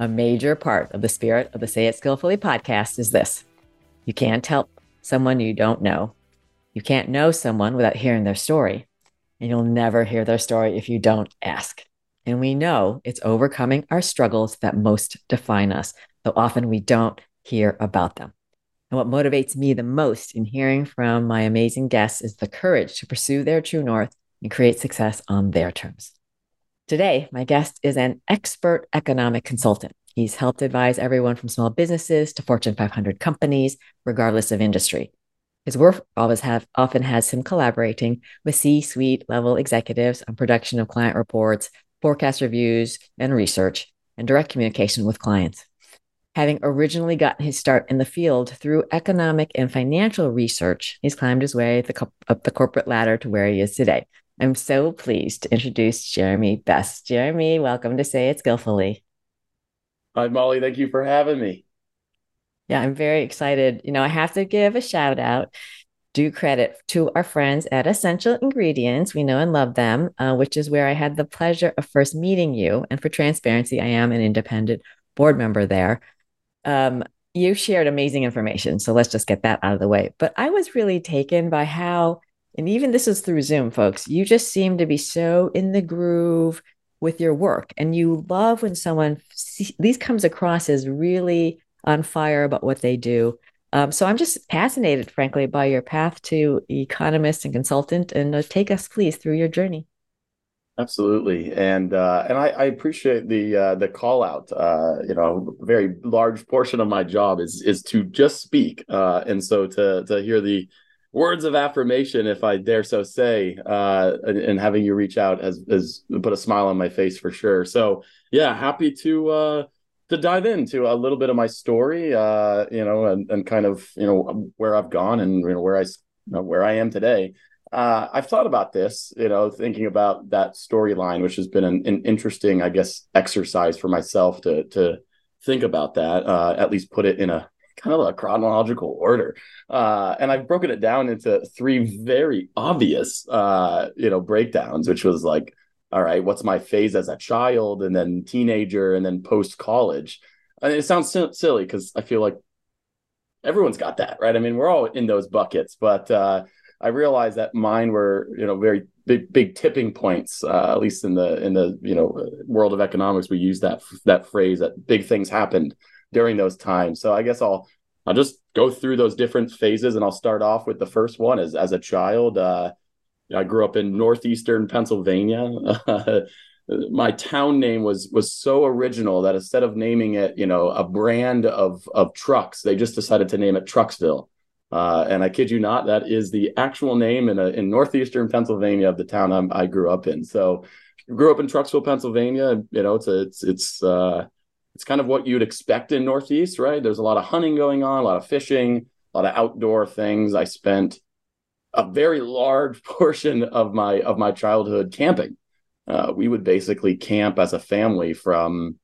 A major part of the spirit of the Say It Skillfully podcast is this you can't help someone you don't know. You can't know someone without hearing their story. And you'll never hear their story if you don't ask. And we know it's overcoming our struggles that most define us, though often we don't hear about them. And what motivates me the most in hearing from my amazing guests is the courage to pursue their true north and create success on their terms. Today, my guest is an expert economic consultant. He's helped advise everyone from small businesses to Fortune 500 companies, regardless of industry. His work always have, often has him collaborating with C suite level executives on production of client reports, forecast reviews, and research, and direct communication with clients. Having originally gotten his start in the field through economic and financial research, he's climbed his way up the corporate ladder to where he is today. I'm so pleased to introduce Jeremy Bess. Jeremy, welcome to Say It Skillfully. Hi, Molly. Thank you for having me. Yeah, I'm very excited. You know, I have to give a shout out, due credit to our friends at Essential Ingredients. We know and love them, uh, which is where I had the pleasure of first meeting you. And for transparency, I am an independent board member there. Um, you shared amazing information. So let's just get that out of the way. But I was really taken by how and even this is through Zoom, folks, you just seem to be so in the groove with your work. And you love when someone see, these comes across as really on fire about what they do. Um, so I'm just fascinated, frankly, by your path to economist and consultant. And uh, take us, please, through your journey. Absolutely, and uh, and I, I, appreciate the uh, the call out. Uh, you know, a very large portion of my job is is to just speak, uh, and so to to hear the words of affirmation, if I dare so say, uh, and, and, having you reach out has, has put a smile on my face for sure. So yeah, happy to uh, to dive into a little bit of my story, uh, you know, and, and kind of you know where I've gone and you know where I where I am today. Uh, I've thought about this, you know, thinking about that storyline, which has been an, an, interesting, I guess, exercise for myself to to think about that. Uh, at least put it in a kind of a chronological order. Uh, and I've broken it down into three very obvious, uh, you know, breakdowns, which was like, all right, what's my phase as a child, and then teenager, and then post college. And it sounds silly because I feel like everyone's got that, right? I mean, we're all in those buckets, but uh, I realized that mine were, you know, very big, big tipping points. Uh, at least in the in the you know world of economics, we use that that phrase that big things happened during those times. So I guess I'll I'll just go through those different phases, and I'll start off with the first one. As as a child, uh, I grew up in northeastern Pennsylvania. my town name was was so original that instead of naming it, you know, a brand of of trucks, they just decided to name it Trucksville. Uh, and I kid you not, that is the actual name in a, in northeastern Pennsylvania of the town I'm, i grew up in. So, grew up in Trucksville, Pennsylvania. You know, it's a, it's it's uh, it's kind of what you'd expect in Northeast, right? There's a lot of hunting going on, a lot of fishing, a lot of outdoor things. I spent a very large portion of my of my childhood camping. Uh, we would basically camp as a family from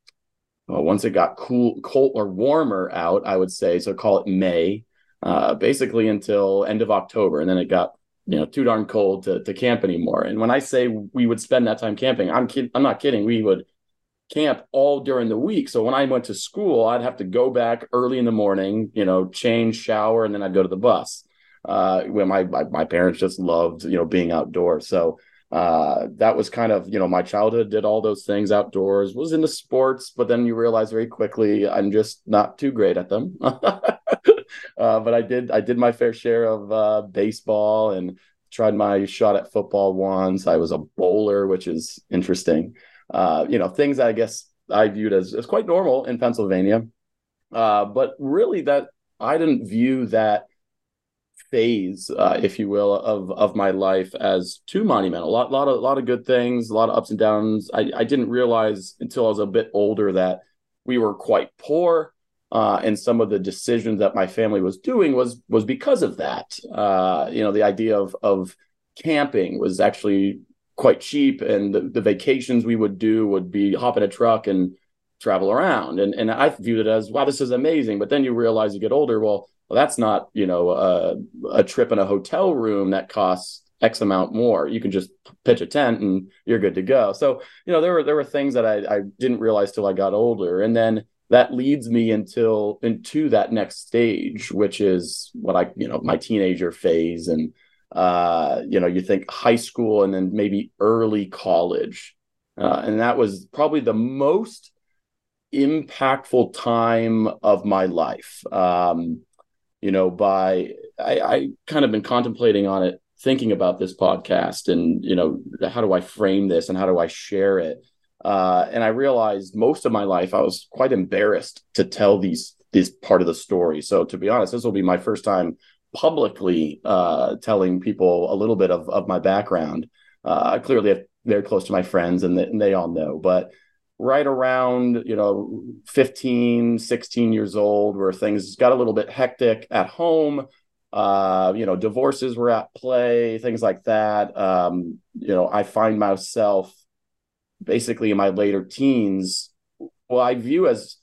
well, once it got cool, cold or warmer out, I would say, so call it May, uh, basically until end of October, and then it got you know too darn cold to to camp anymore. And when I say we would spend that time camping, I'm kid- I'm not kidding. We would camp all during the week. So when I went to school, I'd have to go back early in the morning, you know, change, shower, and then I'd go to the bus. Uh, when my, my, my parents just loved, you know, being outdoors. So uh, that was kind of, you know, my childhood did all those things outdoors, was into sports, but then you realize very quickly I'm just not too great at them. uh, but I did, I did my fair share of uh, baseball and tried my shot at football once. I was a bowler, which is interesting uh, you know, things I guess I viewed as, as quite normal in Pennsylvania. Uh, but really, that I didn't view that phase, uh, if you will, of of my life as too monumental. A lot, lot of, lot of good things, a lot of ups and downs. I, I didn't realize until I was a bit older that we were quite poor, uh, and some of the decisions that my family was doing was was because of that. Uh, you know, the idea of of camping was actually quite cheap, and the, the vacations we would do would be hop in a truck and travel around. And and I viewed it as wow, this is amazing. But then you realize you get older, well well, that's not you know a, a trip in a hotel room that costs X amount more. You can just pitch a tent and you're good to go. So you know there were there were things that I, I didn't realize till I got older, and then that leads me until into that next stage, which is what I you know my teenager phase, and uh, you know you think high school and then maybe early college, uh, and that was probably the most impactful time of my life. Um, you know, by I, I kind of been contemplating on it, thinking about this podcast and, you know, how do I frame this and how do I share it? Uh, and I realized most of my life I was quite embarrassed to tell these this part of the story. So to be honest, this will be my first time publicly uh, telling people a little bit of, of my background. Uh, clearly, very close to my friends, and they, and they all know. But right around you know 15 16 years old where things got a little bit hectic at home uh, you know divorces were at play things like that um, you know i find myself basically in my later teens well i view as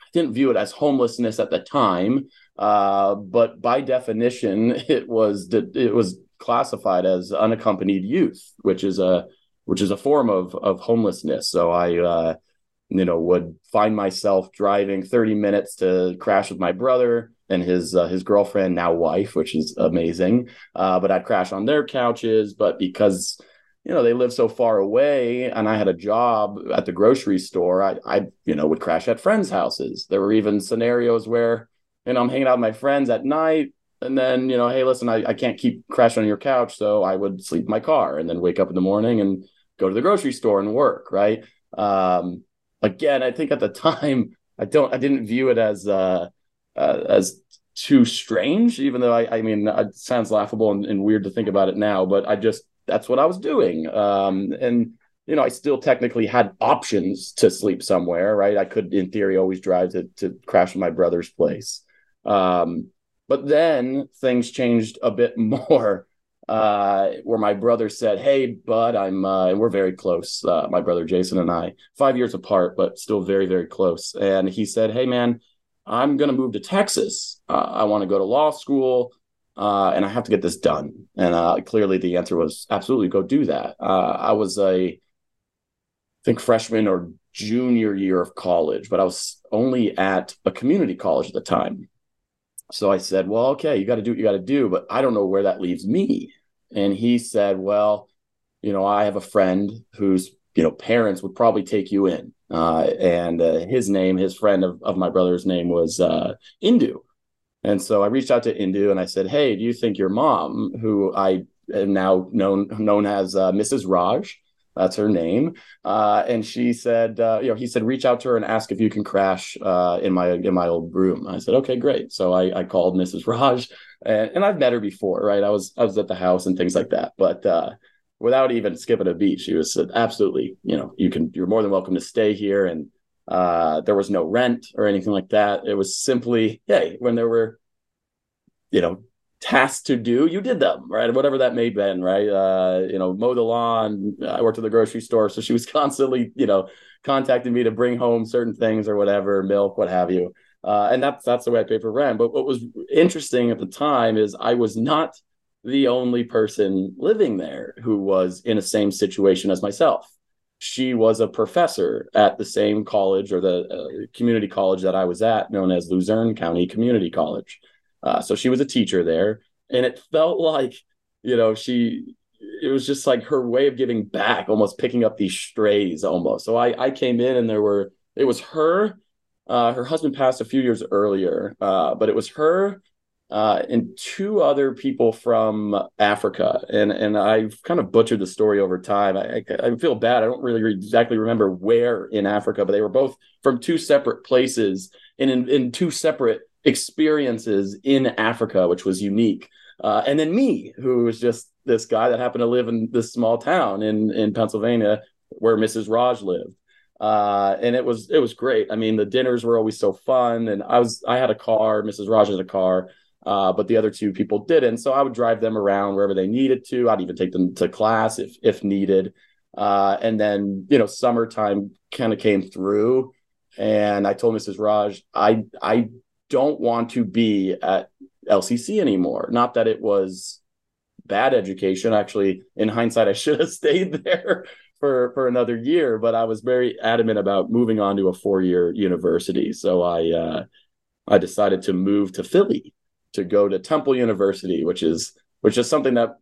i didn't view it as homelessness at the time uh, but by definition it was it was classified as unaccompanied youth which is a which is a form of of homelessness. So I, uh, you know, would find myself driving 30 minutes to crash with my brother and his uh, his girlfriend, now wife, which is amazing. Uh, but I'd crash on their couches. But because you know they live so far away, and I had a job at the grocery store, I, I you know would crash at friends' houses. There were even scenarios where know I'm hanging out with my friends at night and then you know hey listen I, I can't keep crashing on your couch so i would sleep in my car and then wake up in the morning and go to the grocery store and work, right? Um, again, I think at the time I don't I didn't view it as uh, uh, as too strange, even though I I mean it sounds laughable and, and, weird to think about it now, but I just that's what I was doing. Um, and you know, I still technically had options to sleep somewhere, right? I could, in theory, always drive to to crash in my brother's place. Um, but then things changed a bit more uh, where my brother said, "Hey, bud, I'm," uh, we're very close. Uh, my brother Jason and I, five years apart, but still very, very close. And he said, "Hey, man, I'm going to move to Texas. Uh, I want to go to law school, uh, and I have to get this done." And uh, clearly, the answer was absolutely go do that. I was a, I think freshman or junior year of college, but I was only at a community college at the time. So I said, well, okay, you got to do what you got to do, but I don't know where that leaves me. And he said, well, you know, I have a friend whose, you know, parents would probably take you in. Uh, and uh, his name, his friend of, of my brother's name was uh, Indu. And so I reached out to Indu and I said, hey, do you think your mom, who I am now known known as uh, Mrs. Raj, that's her name. Uh, and she said, uh, you know, he said, reach out to her and ask if you can crash uh, in my in my old room. I said, okay, great. So I, I called Mrs. Raj, and, and, I've met her before, right? I was I was at the house and things like that, but uh, without even skipping a beat, she was absolutely, you know, you can, you're more than welcome to stay here. And uh, there was no rent or anything like that. It was simply, hey, when there were, you know, tasks to do, you did them, right? Whatever that may have been, right? Uh, you know, mow the lawn. I worked at the grocery store, so she was constantly, you know, contacting me to bring home certain things or whatever, milk, what have you. Uh, and that's that's the way I paid for rent. But what was interesting at the time is I was not the only person living there who was in the same situation as myself. She was a professor at the same college or the uh, community college that I was at, known as Luzerne County Community College. Uh, so she was a teacher there, and it felt like you know she it was just like her way of giving back, almost picking up these strays almost. So I I came in and there were it was her. Uh, her husband passed a few years earlier, uh, but it was her uh, and two other people from Africa. And and I've kind of butchered the story over time. I, I, I feel bad. I don't really exactly remember where in Africa, but they were both from two separate places and in, in two separate experiences in Africa, which was unique. Uh, and then me, who was just this guy that happened to live in this small town in in Pennsylvania where Mrs. Raj lived. Uh, and it was it was great. I mean, the dinners were always so fun, and I was I had a car, Mrs. Raj had a car, uh, but the other two people didn't. So I would drive them around wherever they needed to. I'd even take them to class if if needed. Uh, and then you know, summertime kind of came through, and I told Mrs. Raj, I I don't want to be at LCC anymore. Not that it was bad education. Actually, in hindsight, I should have stayed there for for another year. But I was very adamant about moving on to a four year university. So I uh, I decided to move to Philly to go to Temple University, which is which is something that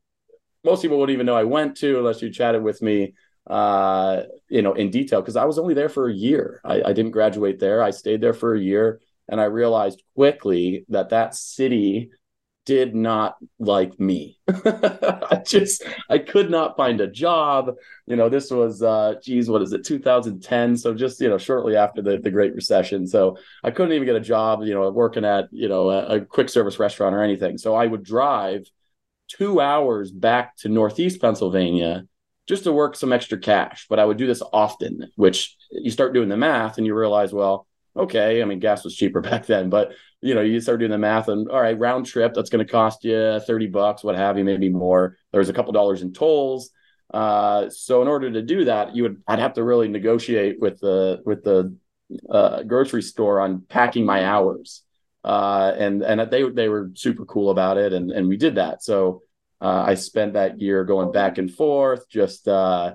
most people wouldn't even know I went to unless you chatted with me uh you know in detail because i was only there for a year I, I didn't graduate there i stayed there for a year and i realized quickly that that city did not like me. I just I could not find a job. You know, this was uh geez, what is it, 2010. So just, you know, shortly after the, the Great Recession. So I couldn't even get a job, you know, working at, you know, a, a quick service restaurant or anything. So I would drive two hours back to Northeast Pennsylvania just to work some extra cash. But I would do this often, which you start doing the math and you realize, well, okay, I mean, gas was cheaper back then, but you know, you start doing the math and all right, round trip, that's going to cost you 30 bucks, what have you, maybe more. There's a couple dollars in tolls. Uh, so in order to do that, you would, I'd have to really negotiate with the, with the uh, grocery store on packing my hours. Uh, and, and they, they were super cool about it. And, and we did that. So, uh, I spent that year going back and forth, just, uh,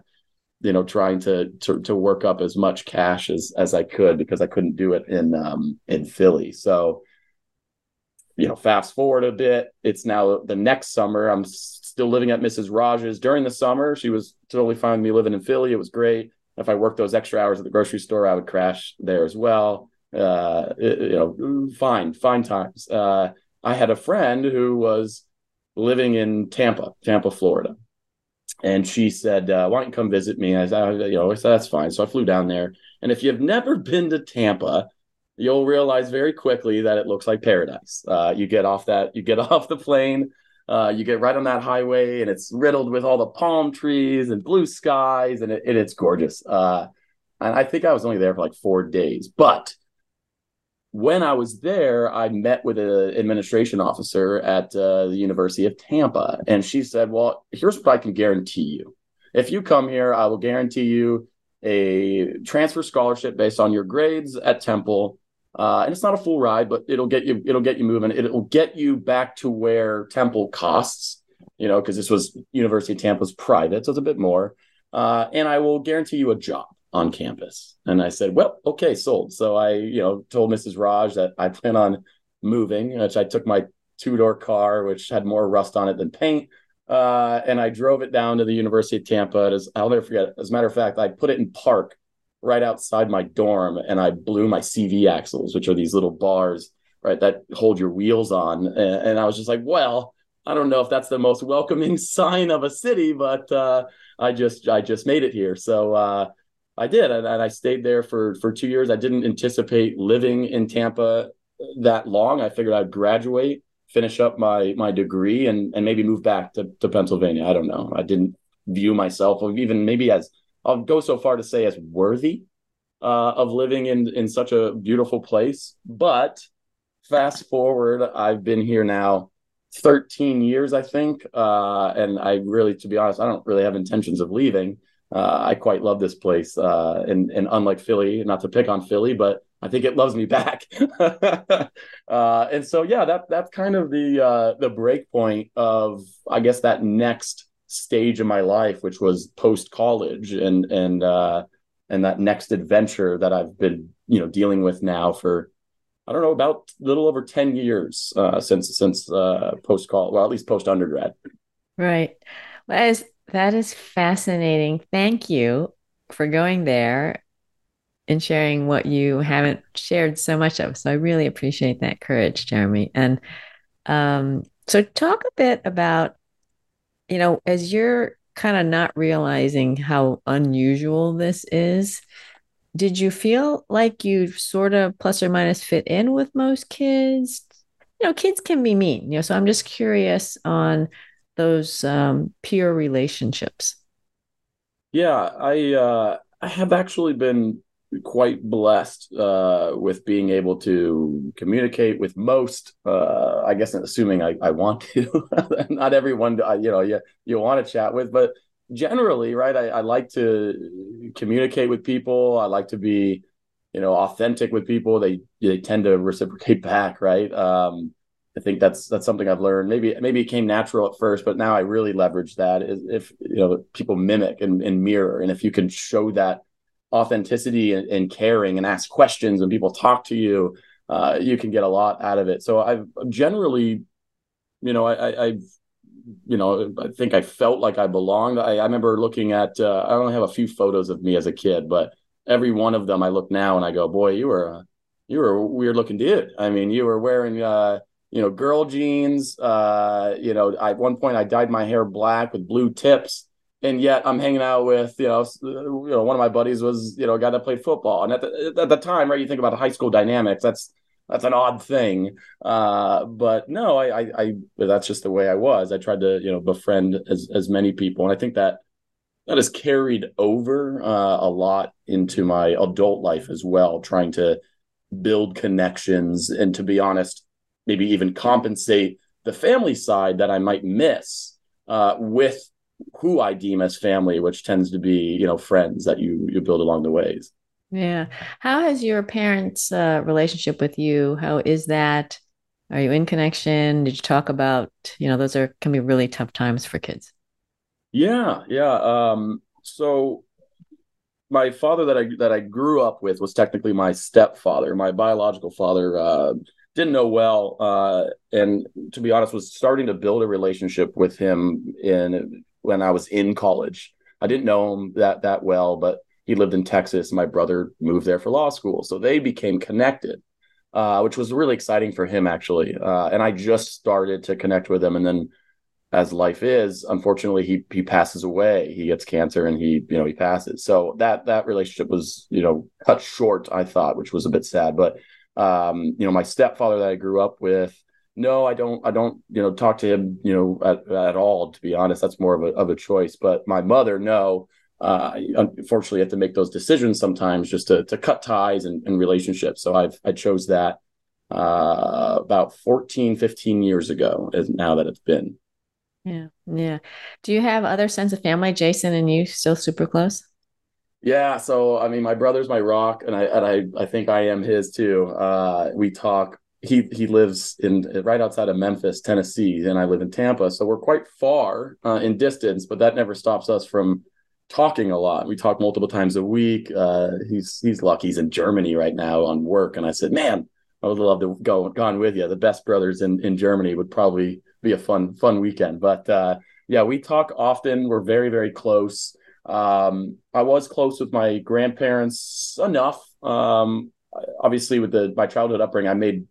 you know trying to, to to work up as much cash as as I could because I couldn't do it in um in Philly. So you know, fast forward a bit, it's now the next summer. I'm still living at Mrs. Raj's during the summer. She was totally fine with me living in Philly. It was great. If I worked those extra hours at the grocery store, I would crash there as well. Uh, you know, fine, fine times. Uh, I had a friend who was living in Tampa, Tampa, Florida and she said, uh, "Why don't you come visit me?" I said, "You know, said that's fine." So I flew down there, and if you've never been to Tampa, you'll realize very quickly that it looks like paradise. Uh, you get off that, you get off the plane, uh, you get right on that highway, and it's riddled with all the palm trees and blue skies, and, it, and it's gorgeous. Uh, and I think I was only there for like four days, but when I was there, I met with an administration officer at uh, the University of Tampa, and she said, "Well, here's what I can guarantee you: if you come here, I will guarantee you a transfer scholarship based on your grades at Temple." Uh, and it's not a full ride, but it'll get you it'll get you moving. It'll get you back to where Temple costs, you know, because this was University of Tampa's private, so it's a bit more. Uh, and I will guarantee you a job on campus. And I said, well, okay, sold. So I, you know, told Mrs. Raj that I plan on moving, which I took my two door car, which had more rust on it than paint. Uh, and I drove it down to the University of Tampa. As I'll never forget. As a matter of fact, I put it in park right outside my dorm, and I blew my CV axles, which are these little bars, right, that hold your wheels on. And, and I was just like, well, I don't know if that's the most welcoming sign of a city, but uh, I just I just made it here. So uh, I did, and, I stayed there for for two years. I didn't anticipate living in Tampa that long. I figured I'd graduate, finish up my my degree, and and maybe move back to, to Pennsylvania. I don't know. I didn't view myself even maybe as I'll go so far to say as worthy uh, of living in in such a beautiful place. But fast forward, I've been here now 13 years, I think, uh, and I really, to be honest, I don't really have intentions of leaving uh, I quite love this place. Uh, and and unlike Philly, not to pick on Philly, but I think it loves me back. uh, and so yeah, that that's kind of the uh, the break point of I guess that next stage of my life, which was post college and and uh, and that next adventure that I've been you know dealing with now for I don't know about a little over ten years uh, since since post college, well at least post undergrad. Right. As that is fascinating. Thank you for going there and sharing what you haven't shared so much of. So I really appreciate that courage, Jeremy. And um, so talk a bit about, you know, as you're kind of not realizing how unusual this is, did you feel like you sort of plus or minus fit in with most kids? you know, kids can be mean, you know, so I'm just curious on those um, peer relationships. Yeah, I uh, I have actually been quite blessed uh, with being able to communicate with most. Uh, I guess assuming I, I want to, not everyone you know you you want to chat with, but generally, right? I, I like to communicate with people. I like to be you know authentic with people. They they tend to reciprocate back, right? Um, I think that's that's something I've learned. Maybe maybe it came natural at first, but now I really leverage that. If you know people mimic and, and mirror, and if you can show that authenticity and, and, caring and ask questions and people talk to you, uh, you can get a lot out of it. So I've generally, you know, I, have you know, I think I felt like I belonged. I, I remember looking at, uh, I only have a few photos of me as a kid, but every one of them I look now and I go, boy, you were, a, you were a weird looking dude. I mean, you were wearing, uh, you know, girl jeans. Uh, you know, I, at one point I dyed my hair black with blue tips and yet I'm hanging out with you know you know one of my buddies was you know a guy that played football and at the at the time right you think about high school dynamics that's that's an odd thing uh, but no I, I I that's just the way I was I tried to you know befriend as as many people and I think that that has carried over uh, a lot into my adult life as well trying to build connections and to be honest maybe even compensate the family side that I might miss uh, with who I deem as family, which tends to be, you know, friends that you you build along the ways. Yeah. How has your parents' uh, relationship with you? How is that? Are you in connection? Did you talk about, you know, those are can be really tough times for kids. Yeah, yeah. Um, so my father that I that I grew up with was technically my stepfather. My biological father uh, didn't know well, uh, and to be honest, was starting to build a relationship with him in when I was in college. I didn't know him that that well, but he lived in Texas. My brother moved there for law school, so they became connected, uh, which was really exciting for him actually. Uh, and I just started to connect with him, and then as life is, unfortunately, he he passes away. He gets cancer, and he you know he passes. So that that relationship was you know cut short. I thought, which was a bit sad, but um, you know my stepfather that I grew up with no, I don't. I don't. You know, talk to him. You know, at, at all. To be honest, that's more of a of a choice. But my mother, no. Uh, unfortunately, I have to make those decisions sometimes just to to cut ties and, and relationships. So I've I chose that uh, about 14, 15 years ago. Is now that it's been. Yeah, yeah. Do you have other sense of family, Jason, and you still super close? Yeah, so I mean, my brother's my rock, and I and I I think I am his too. Uh, we talk he he lives in right outside of Memphis, Tennessee, and I live in Tampa, so we're quite far uh, in distance. But that never stops us from talking a lot. We talk multiple times a week. Uh, he's he's lucky he's in Germany right now on work, and I said, man, I would love to go gone with you. The best brothers in in Germany would probably be a fun fun weekend. But uh, yeah, we talk often. We're very very close. Um, I was close with my grandparents enough. Um, obviously, with the my childhood upbringing, I made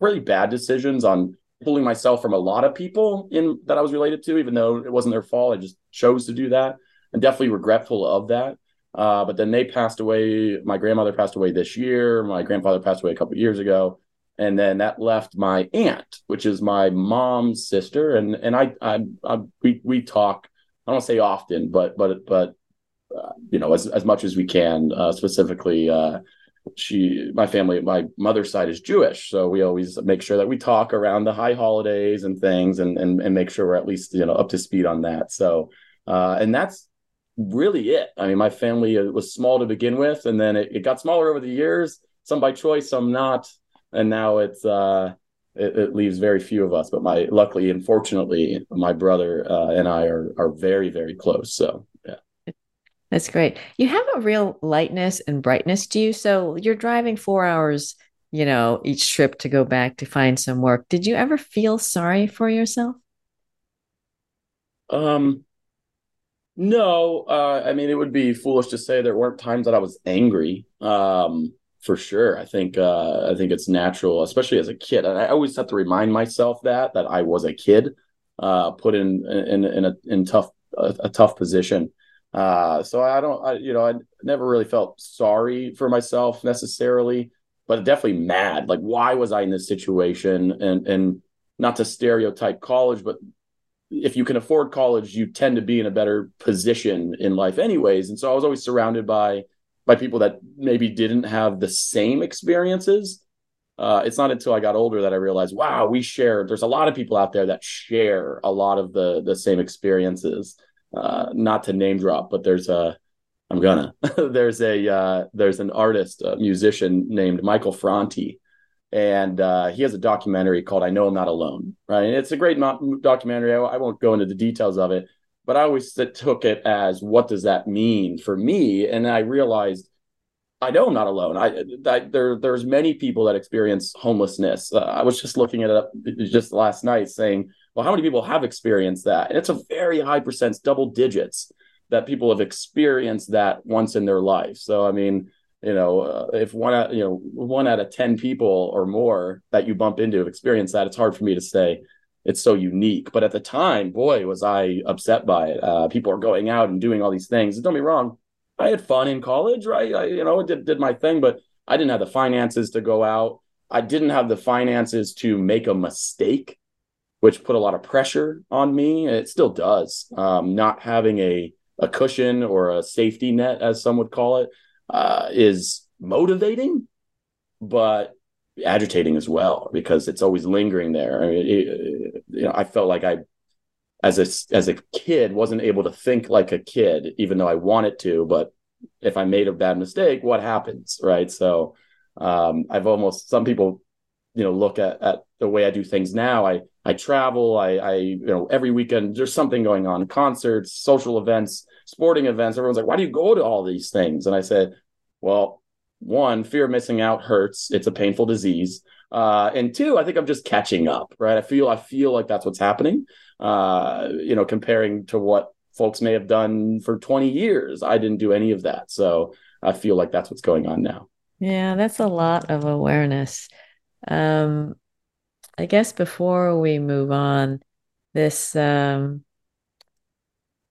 really bad decisions on pulling myself from a lot of people in that I was related to, even though it wasn't their fault. I just chose to do that and definitely regretful of that. Uh, but then they passed away. My grandmother passed away this year. My grandfather passed away a couple years ago. And then that left my aunt, which is my mom's sister. And, and I, I, I we, we talk, I don't say often, but, but, but, uh, you know, as, as much as we can, uh, specifically, uh, she my family my mother's side is jewish so we always make sure that we talk around the high holidays and things and and, and make sure we're at least you know up to speed on that. So uh, and that's really it. I mean my family uh, was small to begin with and then it, it got smaller over the years some by choice some not and now it's uh it, it leaves very few of us but my luckily and fortunately my brother uh, and i are are very very close so yeah, that's great. You have a real lightness and brightness to you. So you're driving four hours, you know, each trip to go back to find some work. Did you ever feel sorry for yourself? Um, no. Uh, I mean, it would be foolish to say there weren't times that I was angry. Um, for sure. I think uh, I think it's natural, especially as a kid. And I always have to remind myself that that I was a kid, uh, put in in in a in tough a, a tough position. Uh, so I don't, I, you know, I never really felt sorry for myself necessarily. but definitely mad. Like, why was I in this situation? And and not to stereotype college, but if you can afford college, you tend to be in a better position in life, anyways. And so I was always surrounded by by people that maybe didn't have the same experiences. Uh, it's not until I got older that I realized, wow, we share. There's a lot of people out there that share a lot of the the same experiences. Uh, not to name drop, but there's a I'm gonna. there's a uh, there's an artist, a musician named Michael Franti, and uh, he has a documentary called "I Know I'm Not Alone." Right, and it's a great mo- documentary. I, I, won't go into the details of it, but I always took it as what does that mean for me, and I realized I know I'm not alone. I, I there there's many people that experience homelessness. Uh, I was just looking it up just last night, saying, well, how many people have experienced that? And it's a very high percent, double digits that people have experienced that once in their life. So I mean, you know, uh, if one out, you know one out of ten people or more that you bump into have experienced that, it's hard for me to say it's so unique. But at the time, boy, was I upset by it. Uh, people are going out and doing all these things. Don't be wrong, I had fun in college, right? I, you know, did did my thing, but I didn't have the finances to go out. I didn't have the finances to make a mistake, which put a lot of pressure on me. It still does. Um, not having a a cushion or a safety net, as some would call it, uh, is motivating, but agitating as well because it's always lingering there. I mean, it, you know, I felt like I, as a as a kid, wasn't able to think like a kid, even though I wanted to. But if I made a bad mistake, what happens, right? So um, I've almost some people, you know, look at at the way I do things now. I I travel. I, I, you know, every weekend there's something going on, concerts, social events, sporting events. Everyone's like, why do you go to all these things? And I said, well, one, fear of missing out hurts. It's a painful disease. Uh, and two, I think I'm just catching up, right? I feel, I feel like that's what's happening. Uh, you know, comparing to what folks may have done for 20 years. I didn't do any of that. So I feel like that's what's going on now. Yeah, that's a lot of awareness. Um, I guess before we move on, this um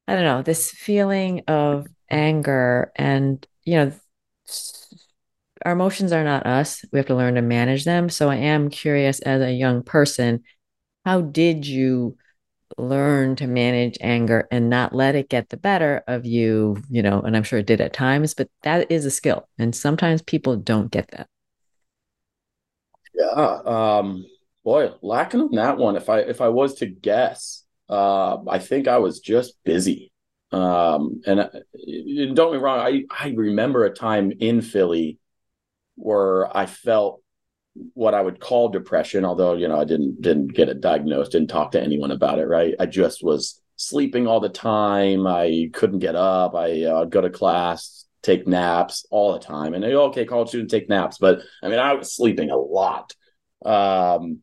I don't know, this feeling of anger and you know our emotions are not us. We have to learn to manage them. So I am curious as a young person, how did you learn to manage anger and not let it get the better of you, you know, and I'm sure it did at times, but that is a skill. And sometimes people don't get that. Yeah. Um Boy, lacking on that one. If I if I was to guess, uh, I think I was just busy. Um, and uh, don't be wrong, I I remember a time in Philly where I felt what I would call depression, although you know I didn't didn't get it diagnosed, didn't talk to anyone about it. Right, I just was sleeping all the time. I couldn't get up. I uh, go to class, take naps all the time, and okay, college student take naps, but I mean I was sleeping a lot. Um,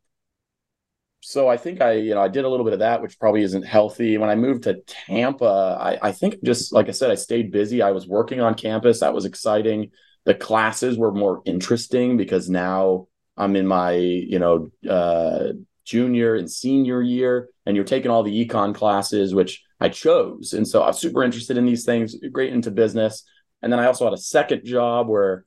so I think I, you know, I did a little bit of that, which probably isn't healthy. When I moved to Tampa, I, I think just like I said, I stayed busy. I was working on campus. That was exciting. The classes were more interesting because now I'm in my, you know, uh, junior and senior year, and you're taking all the econ classes, which I chose. And so I was super interested in these things, great into business. And then I also had a second job where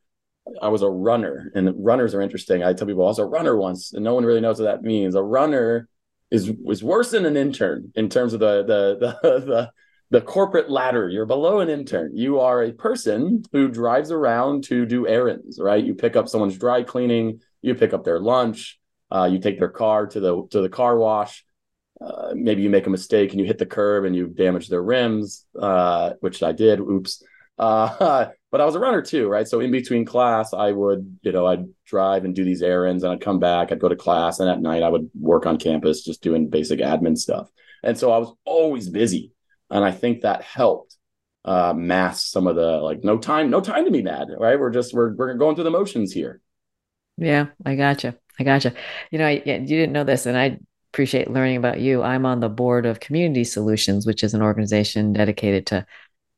I was a runner, and runners are interesting. I tell people I was a runner once, and no one really knows what that means. A runner is was worse than an intern in terms of the the the the, the corporate ladder. You're below an intern. You are a person who drives around to do errands. Right? You pick up someone's dry cleaning. You pick up their lunch. Uh, you take their car to the to the car wash. Uh, maybe you make a mistake and you hit the curb and you damage their rims, uh, which I did. Oops. Uh, but I was a runner too, right? So in between class, I would, you know, I'd drive and do these errands and I'd come back, I'd go to class, and at night I would work on campus just doing basic admin stuff. And so I was always busy. And I think that helped uh, mask some of the like no time, no time to be mad, right? We're just we're we're going through the motions here. Yeah, I gotcha. I gotcha. You know, I, you didn't know this, and I appreciate learning about you. I'm on the board of Community Solutions, which is an organization dedicated to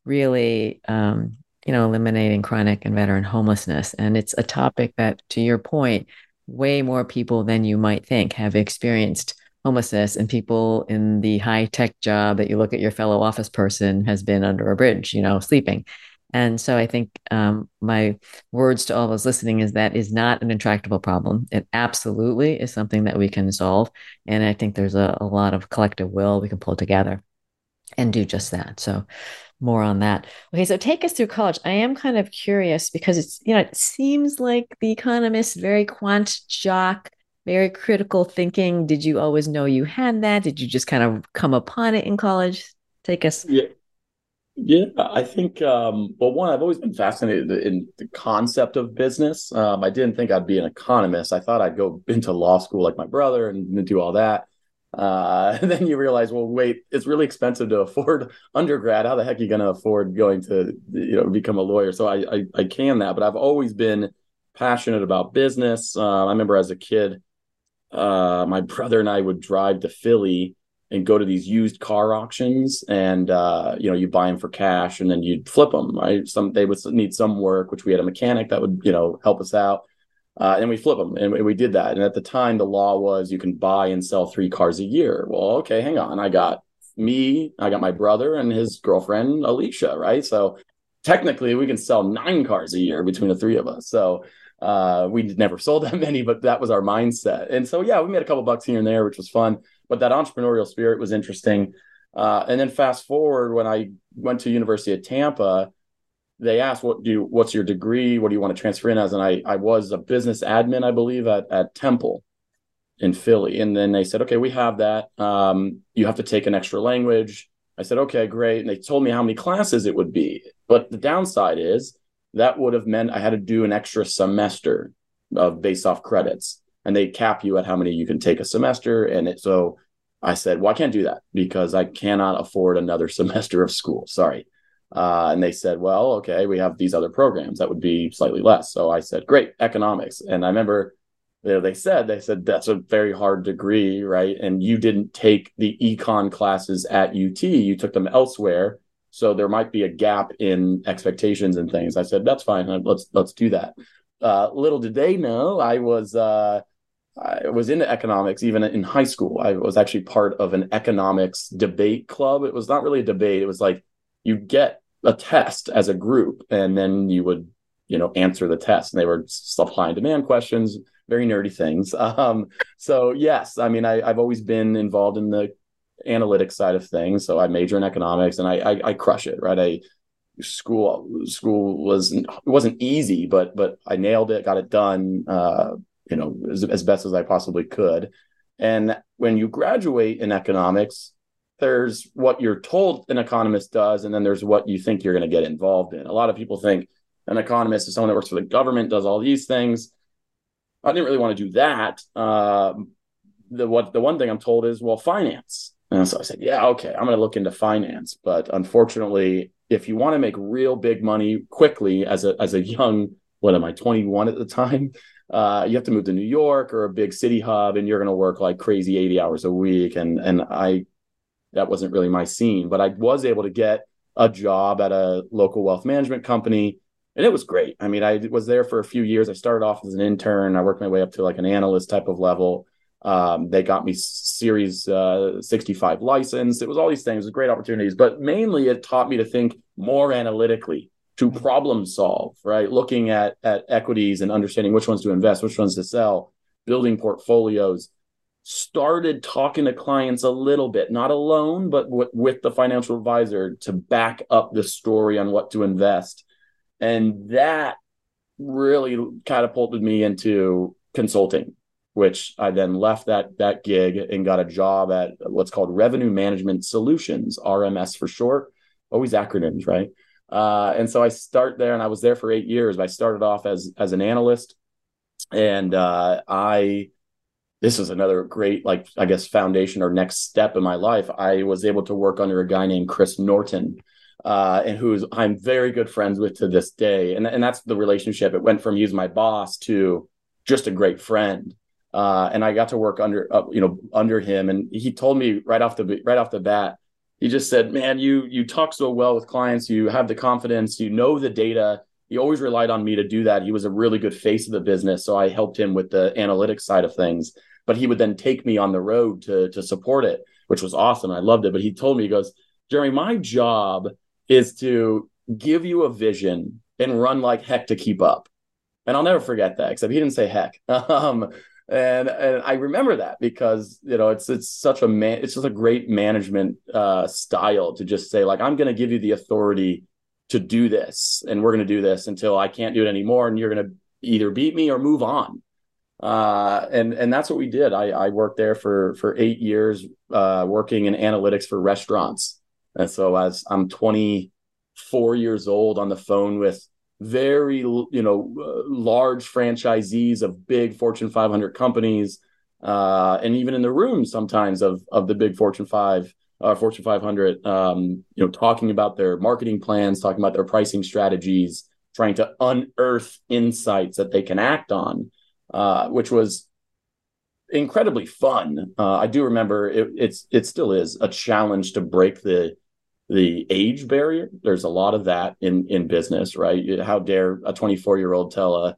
really um, you know, eliminating chronic and veteran homelessness. And it's a topic that, to your point, way more people than you might think have experienced homelessness and people in the high tech job that you look at your fellow office person has been under a bridge, you know, sleeping. And so I think um, my words to all those listening is that is not an intractable problem. It absolutely is something that we can solve. And I think there's a, a lot of collective will we can pull together and do just that. So more on that. Okay, so take us through college. I am kind of curious because it's, you know, it seems like the economist, very quant jock, very critical thinking. Did you always know you had that? Did you just kind of come upon it in college? Take us. Yeah. Yeah, I think, um, well, one, I've always been fascinated in the concept of business. Um, I didn't think I'd be an economist. I thought I'd go into law school like my brother and do all that. Uh, and then you realize, well, wait, it's really expensive to afford undergrad. How the heck are you going to afford going to, you know, become a lawyer? So I, I, I can that, but I've always been passionate about business. Uh, I remember as a kid, uh, my brother and I would drive to Philly and go to these used car auctions and uh, you know you buy them for cash and then you'd flip them right? Some they would need some work which we had a mechanic that would you know help us out uh, and we flip them and we did that. And at the time the law was you can buy and sell three cars a year. Well okay hang on. I got me i got my brother and his girlfriend alicia right? So technically we can sell nine cars a year between the three of us. So uh, we never sold that many but that was our mindset. And so yeah we made a couple bucks here and there which was fun. But that entrepreneurial spirit was interesting. Uh, and then fast forward when i went to university of tampa they asked what do you what's your degree? What do you want to transfer in as? And i i was a business admin i believe at at temple in philly. And then they said okay we have that. Um, you have to take an extra language. I said okay great. And they told me how many classes it would be. But the downside is that would have meant i had to do an extra semester of based off credits and they cap you at how many you can take a semester and it, so i said well i can't do that because i cannot afford another semester of school sorry uh, and they said, well, okay, we have these other programs that would be slightly less. So I said, great, economics. And I remember you know, they said, they said, that's a very hard degree, right? And you didn't take the econ classes at UT, you took them elsewhere. So there might be a gap in expectations and things. I said, that's fine. Let's, let's do that. Uh, little did they know I was, uh, I was into economics even in high school. I was actually part of an economics debate club. It was not really a debate. It was like you get a test as a group and then you would you know answer the test and they were supply and demand questions very nerdy things um, so yes i mean I, have always been involved in the analytics side of things so i major in economics and I, I, I crush it right i school school was it wasn't easy but but i nailed it got it done uh, you know as, as best as i possibly could and when you graduate in economics there's what you're told an economist does, and then there's what you think you're going to get involved in. A lot of people think an economist is someone that works for the government, does all these things. I didn't really want to do that. Um, the what the one thing I'm told is well, finance. And so I said, yeah, okay, I'm going to look into finance. But unfortunately, if you want to make real big money quickly as a as a young, what am I, 21 at the time? Uh, you have to move to New York or a big city hub, and you're going to work like crazy 80 hours a week. And and I that wasn't really my scene, but I was able to get a job at a local wealth management company and it was great. I mean, I was there for a few years. I started off as an intern. I worked my way up to like an analyst type of level. Um, they got me Series uh, 65 license. It was all these things, it was great opportunities, but mainly it taught me to think more analytically, to problem solve, right? Looking at at equities and understanding which ones to invest, which ones to sell, building portfolios, started talking to clients a little bit, not alone, but w- with the financial advisor to back up the story on what to invest. And that really catapulted me into consulting, which I then left that that gig and got a job at what's called Revenue Management Solutions, RMS for short. Always acronyms, right? Uh, and so I start there, and I was there for eight years. I started off as as an analyst, and uh, I this is another great like i guess foundation or next step in my life i was able to work under a guy named chris norton uh, and who's i'm very good friends with to this day and, and that's the relationship it went from he's my boss to just a great friend uh, and i got to work under uh, you know under him and he told me right off the right off the bat he just said man you you talk so well with clients you have the confidence you know the data he always relied on me to do that. He was a really good face of the business, so I helped him with the analytics side of things. But he would then take me on the road to to support it, which was awesome. I loved it. But he told me, he goes, Jerry, my job is to give you a vision and run like heck to keep up. And I'll never forget that, except he didn't say heck. Um, and and I remember that because you know it's it's such a man it's just a great management uh, style to just say like I'm going to give you the authority to do this and we're going to do this until I can't do it anymore and you're going to either beat me or move on. Uh, and and that's what we did. I, I worked there for for eight years, uh, working in analytics for restaurants. And so as I'm 24 years old on the phone with very you know uh, large franchisees of big Fortune 500 companies, uh, and even in the room sometimes of of the big Fortune 5 uh, Fortune 500, um, you know, talking about their marketing plans, talking about their pricing strategies, trying to unearth insights that they can act on, uh, which was incredibly fun. Uh, I do remember it, it's it still is a challenge to break the the age barrier. There's a lot of that in in business, right? How dare a 24 year old tell a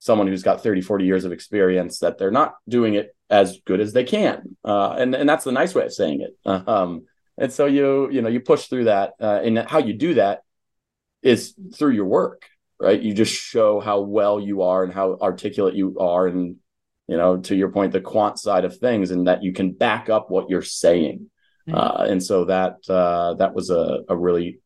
someone who's got 30, 40 years of experience that they're not doing it as good as they can. Uh, and and that's the nice way of saying it. Um, and so you you know you push through that, uh, and how you do that is through your work, right? You just show how well you are and how articulate you are, and you know to your point, the quant side of things, and that you can back up what you're saying. Mm-hmm. Uh, and so that uh, that was a, a really,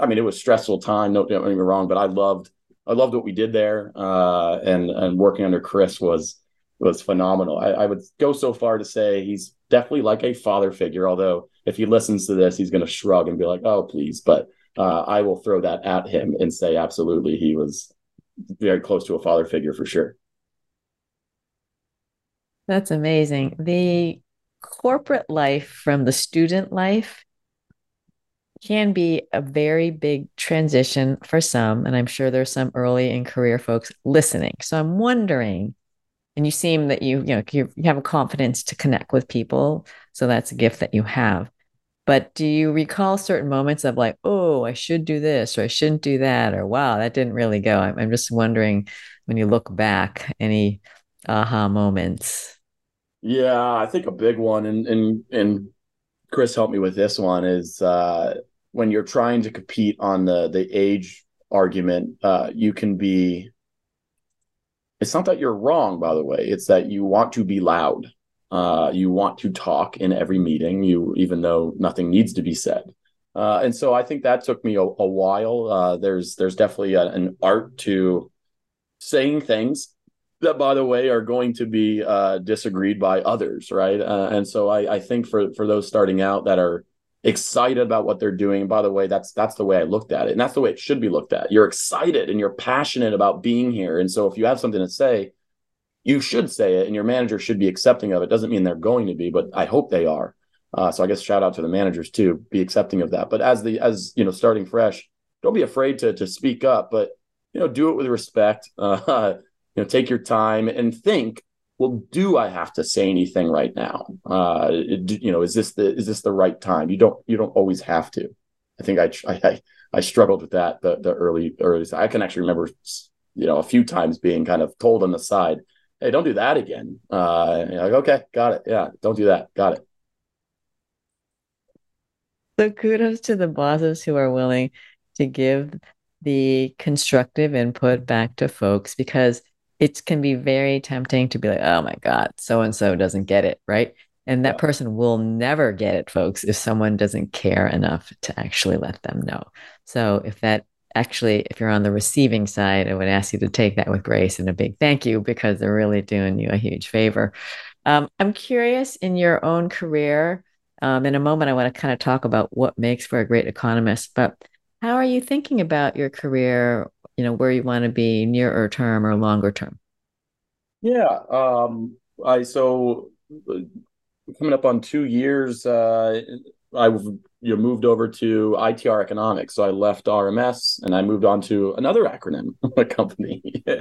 I mean, it was stressful time. Don't, don't get me wrong, but I loved I loved what we did there. Uh, and and working under Chris was was phenomenal. I, I, would go so far to say he's definitely like a father figure. Although if he listens to this, he's going to shrug and be like, "Oh, please." But uh, I will throw that at him and say, absolutely, he was very close to a father figure for sure. That's amazing. The corporate life from the student life can be a very big transition for some. And I'm sure there's some early in career folks listening. So I'm wondering, and you seem that you, you know, you, have a confidence to connect with people. So that's a gift that you have. But do you recall certain moments of like, oh, I should do this or I shouldn't do that, or wow, that didn't really go? I'm, I'm just wondering when you look back, any aha moments? Yeah, I think a big one, and and and Chris helped me with this one is uh, when you're trying to compete on the the age argument, uh, you can be. It's not that you're wrong, by the way. It's that you want to be loud. Uh, you want to talk in every meeting, you even though nothing needs to be said. Uh, and so I think that took me a, a while. Uh, there's there's definitely a, an art to saying things that, by the way, are going to be uh, disagreed by others, right? Uh, and so I, I think for for those starting out that are excited about what they're doing. By the way, that's that's the way I looked at it, and that's the way it should be looked at. You're excited and you're passionate about being here, and so if you have something to say, you should say it, and your manager should be accepting of it. Doesn't mean they're going to be, but I hope they are. Uh, so I guess shout out to the managers too, be accepting of that. But as the as you know, starting fresh, don't be afraid to to speak up, but you know, do it with respect. Uh, you know, take your time and think well, do I have to say anything right now? Uh, you know, is this the is this the right time? You don't you don't always have to. I think I I I struggled with that the the early early. I can actually remember you know a few times being kind of told on the side, hey, don't do that again. Uh, like okay, got it. Yeah, don't do that. Got it. So kudos to the bosses who are willing to give the constructive input back to folks because it can be very tempting to be like, oh my God, so and so doesn't get it, right? And that yeah. person will never get it, folks, if someone doesn't care enough to actually let them know. So if that actually, if you're on the receiving side, I would ask you to take that with grace and a big thank you because they're really doing you a huge favor. Um, I'm curious in your own career. Um, in a moment, I want to kind of talk about what makes for a great economist, but how are you thinking about your career you know where you want to be nearer term or longer term? Yeah um i so coming up on two years uh i've you know, moved over to itr economics. So i left rms and i moved on to another acronym company.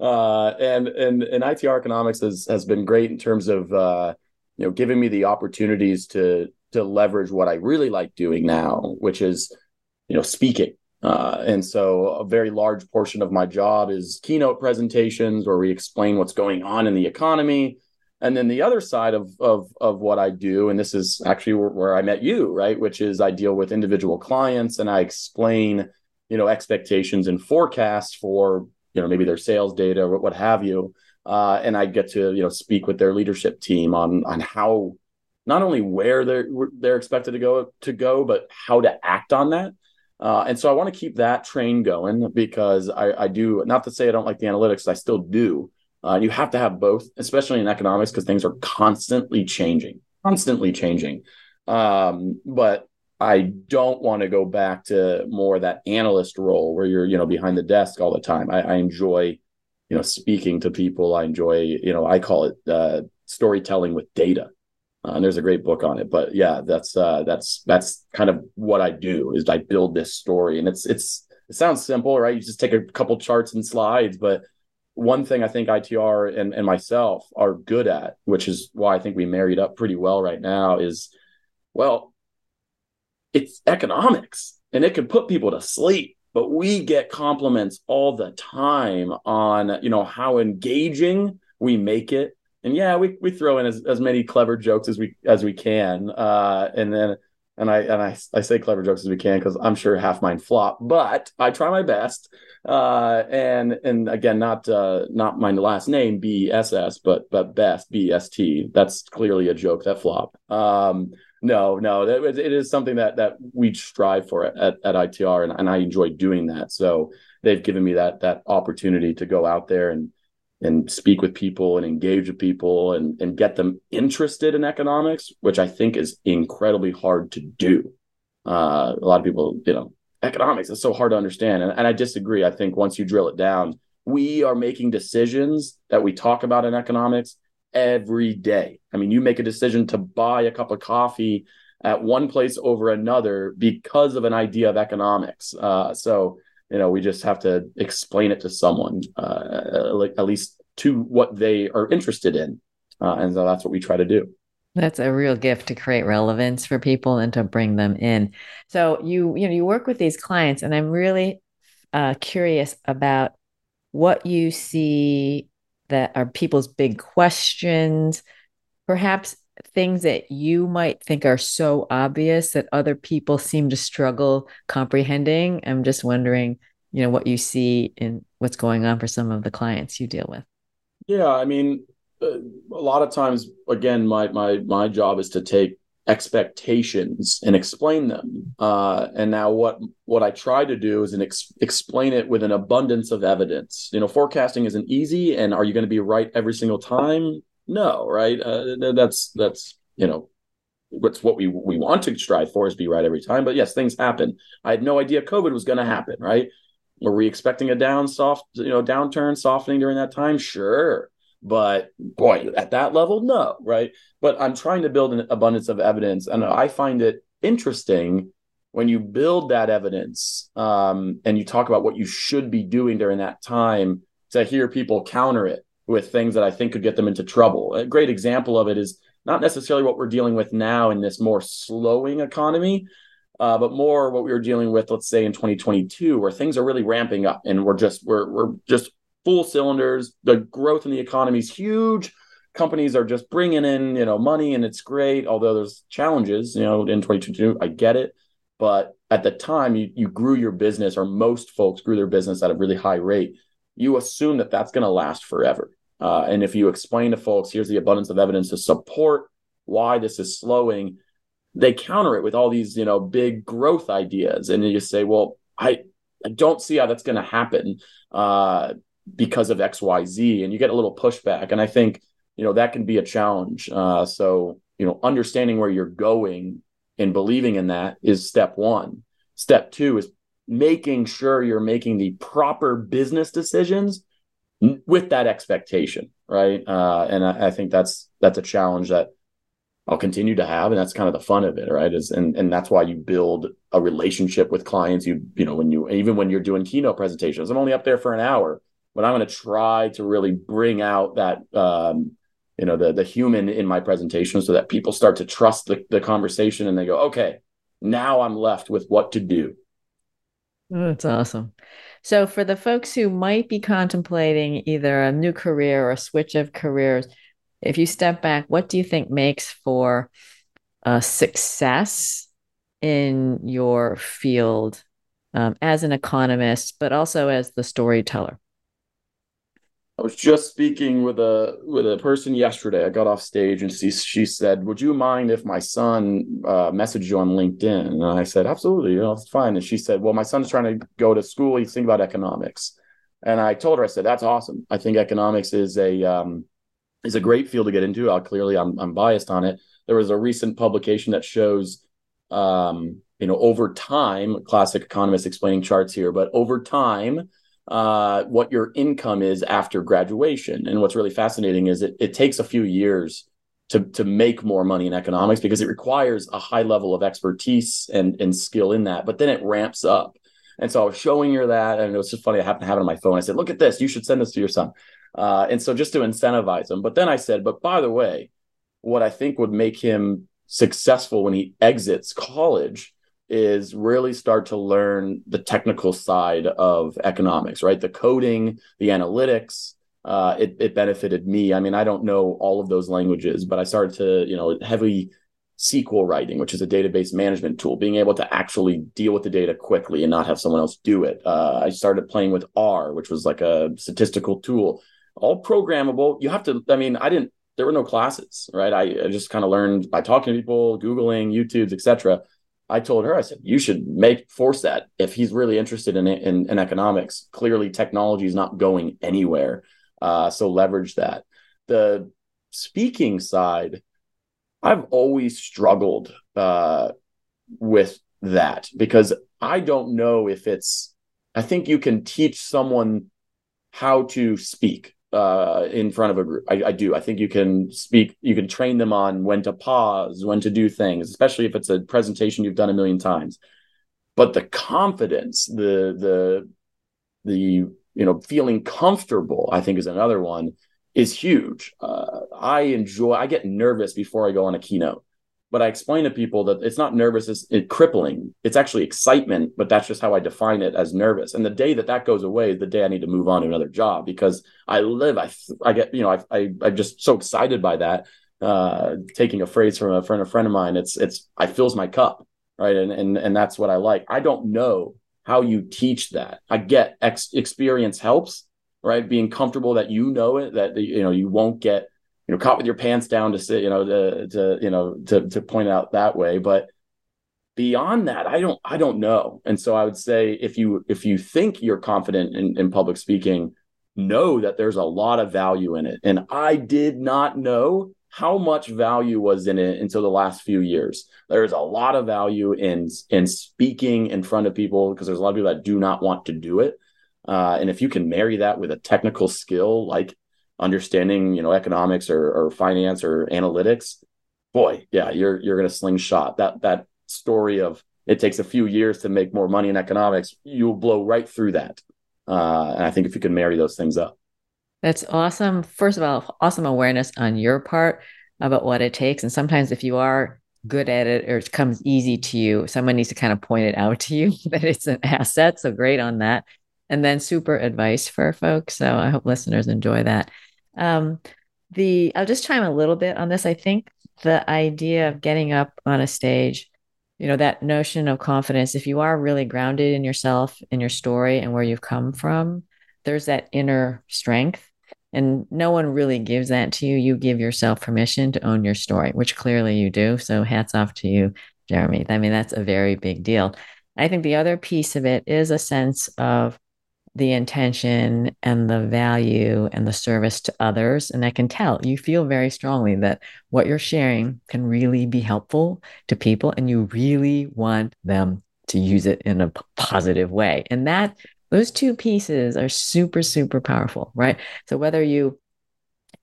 Uh and and and itr economics has has been great in terms of uh you know giving me the opportunities to to leverage what i really like doing now which is you know speaking uh, and so a very large portion of my job is keynote presentations where we explain what's going on in the economy And then the other side of of of what I do, and this is actually where, where I met you, right? Which is I deal with individual clients and I explain, you know, expectations and forecasts for you know maybe their sales data or what have you. Uh, and I get to you know speak with their leadership team on on how not only where they're they're expected to go to go, but how to act on that. Uh, and so I want to keep that train going because I, I, do not to say I don't like the analytics, I still do. Uh, you have to have both, especially in economics, because things are constantly changing, constantly changing. Um, but I don't want to go back to more that analyst role where you're, you know, behind the desk all the time. I, I enjoy, you know, speaking to people. I enjoy, you know, I call it uh, storytelling with data. Uh, and there's a great book on it. But yeah, that's uh, that's that's kind of what I do is I build this story, and it's it's it sounds simple, right? You just take a couple charts and slides, but one thing I think ITR and, and myself are good at, which is why I think we married up pretty well right now, is well, it's economics and it can put people to sleep. But we get compliments all the time on, you know, how engaging we make it and yeah, we we throw in as, as many clever jokes as we as we can, uh, and then and I and I, I say clever jokes as we can because I'm sure half mine flop, but I try my best. Uh, and and again, not uh, not my last name B S S, but but best B S T. That's clearly a joke that flop. Um, no, no, it, it is something that that we strive for at, at ITR, and, and I enjoy doing that. So they've given me that that opportunity to go out there and and speak with people and engage with people and, and get them interested in economics, which I think is incredibly hard to do. Uh, a lot of people, you know, economics is so hard to understand. And, and I disagree. I think once you drill it down, we are making decisions that we talk about in economics every day. I mean, you make a decision to buy a cup of coffee at one place over another because of an idea of economics. Uh, so you know we just have to explain it to someone uh, at least to what they are interested in uh, and so that's what we try to do. That's a real gift to create relevance for people and to bring them in. So you you know you work with these clients and i'm really uh, curious about what you see that are people's big questions. Perhaps things that you might think are so obvious that other people seem to struggle comprehending. I'm just wondering, you know, what you see in what's going on for some of the clients you deal with. Yeah, I mean, uh, a lot of times, again, my my my job is to take expectations and explain them. Uh, and now, what what I try to do is an ex- explain it with an abundance of evidence. You know, forecasting isn't easy, and are you going to be right every single time? No, right? Uh, that's that's you know what's what we we want to strive for is be right every time. But yes, things happen. I had no idea COVID was going to happen. Right? Were we expecting a down soft you know downturn softening during that time? Sure. But boy, at that level, no, right? But I'm trying to build an abundance of evidence, and I find it interesting when you build that evidence um, and you talk about what you should be doing during that time to hear people counter it with things that I think could get them into trouble. A great example of it is not necessarily what we're dealing with now in this more slowing economy, uh, but more what we were dealing with, let's say in 2022, where things are really ramping up and we're just we're we're just full cylinders. The growth in the economy is huge. Companies are just bringing in you know money and it's great. Although there's challenges, you know, in 2022, I get it. But at the time, you you grew your business, or most folks grew their business at a really high rate you assume that that's going to last forever. Uh, and if you explain to folks, here's the abundance of evidence to support why this is slowing, they counter it with all these, you know, big growth ideas. And you say, well, I, I don't see how that's going to happen uh, because of X, Y, Z. And you get a little pushback. And I think, you know, that can be a challenge. Uh, so, you know, understanding where you're going and believing in that is step one. Step two is making sure you're making the proper business decisions with that expectation, right? Uh, and I, I, think that's that's a challenge that I'll continue to have, and that's kind of the fun of it, right? Is and and that's why you build a relationship with clients. You you know when you even when you're doing keynote presentations, I'm only up there for an hour, but I'm going to try to really bring out that um, you know the the human in my presentation so that people start to trust the, the conversation and they go, okay, now I'm left with what to do that's awesome. So, for the folks who might be contemplating either a new career or a switch of careers, if you step back, what do you think makes for a success in your field um, as an economist, but also as the storyteller? I was just speaking with a with a person yesterday. I got off stage and she she said, "Would you mind if my son uh, messaged you on LinkedIn?" And I said, "Absolutely, you know, it's fine." And she said, "Well, my son's trying to go to school. He's thinking about economics." And I told her, I said, "That's awesome. I think economics is a um, is a great field to get into. I'll, clearly, I'm I'm biased on it. There was a recent publication that shows, um, you know, over time, classic economist explaining charts here, but over time." Uh, what your income is after graduation. And what's really fascinating is it, it takes a few years to, to make more money in economics because it requires a high level of expertise and, and skill in that, but then it ramps up. And so I was showing her that, and it was just funny. I happened to have it on my phone. I said, "Look at this! You should send this to your son." Uh, and so just to incentivize him. But then I said, "But by the way, what I think would make him successful when he exits college is really start to learn the technical side of economics, right? The coding, the analytics. Uh, it, it benefited me. I mean, I don't know all of those languages, but I started to, you know, heavy SQL writing, which is a database management tool, being able to actually deal with the data quickly and not have someone else do it. Uh, I started playing with R, which was like a statistical tool, all programmable. You have to, I mean, I didn't, there were no classes, right? I, I just kind of learned by talking to people, Googling, YouTubes, etc. I told her, I said, you should make force that if he's really interested in in, in economics. Clearly, technology is not going anywhere, uh, so leverage that. The speaking side, I've always struggled uh, with that because I don't know if it's. I think you can teach someone how to speak uh, in front of a group. I, I, do. I think you can speak, you can train them on when to pause, when to do things, especially if it's a presentation you've done a million times. But the confidence, the the the you know feeling comfortable, I think is another one is huge. Uh, I enjoy. I get nervous before I go on a keynote but I explain to people that it's not nervous, it's it crippling. It's actually excitement, but that's just how I define it as nervous. And the day that that goes away is the day I need to move on to another job because I live, I, I get, you know, I, I, I'm just so excited by that. Uh, taking a phrase from a friend, a friend of mine, it's, it's, I fills my cup. Right. And, and, and that's what I like. I don't know how you teach that. I get ex- experience helps, right? Being comfortable that you know it, that, you know, you won't get you know caught with your pants down to sit you know to, to you know to to point out that way. But beyond that i don't i don't know. And so i would say if you if you think you're confident in, in public speaking know that there's a lot of value in it. And i did not know how much value was in it until the last few years. There's a lot of value in in speaking in front of people because there's a lot of people that do not want to do it. Uh, and if you can marry that with a technical skill like understanding you know economics or, or finance or analytics boy yeah you're you're going to slingshot. That that story of it takes a few years to make more money in economics you'll blow right through that. Uh, and i think if you can marry those things up. That's awesome. First of all awesome awareness on your part about what it takes. And sometimes if you are good at it or it comes easy to you someone needs to kind of point it out to you that it's an asset. So great on that and then super advice for folks so i hope listeners enjoy that um, the I'll just chime a little bit on this. I think the idea of getting up on a stage, you know, that notion of confidence, if you are really grounded in yourself, in your story, and where you've come from, there's that inner strength. And no one really gives that to you. You give yourself permission to own your story, which clearly you do. So hats off to you, Jeremy. I mean, that's a very big deal. I think the other piece of it is a sense of the intention and the value and the service to others. And I can tell you feel very strongly that what you're sharing can really be helpful to people and you really want them to use it in a positive way. And that those two pieces are super, super powerful, right? So whether you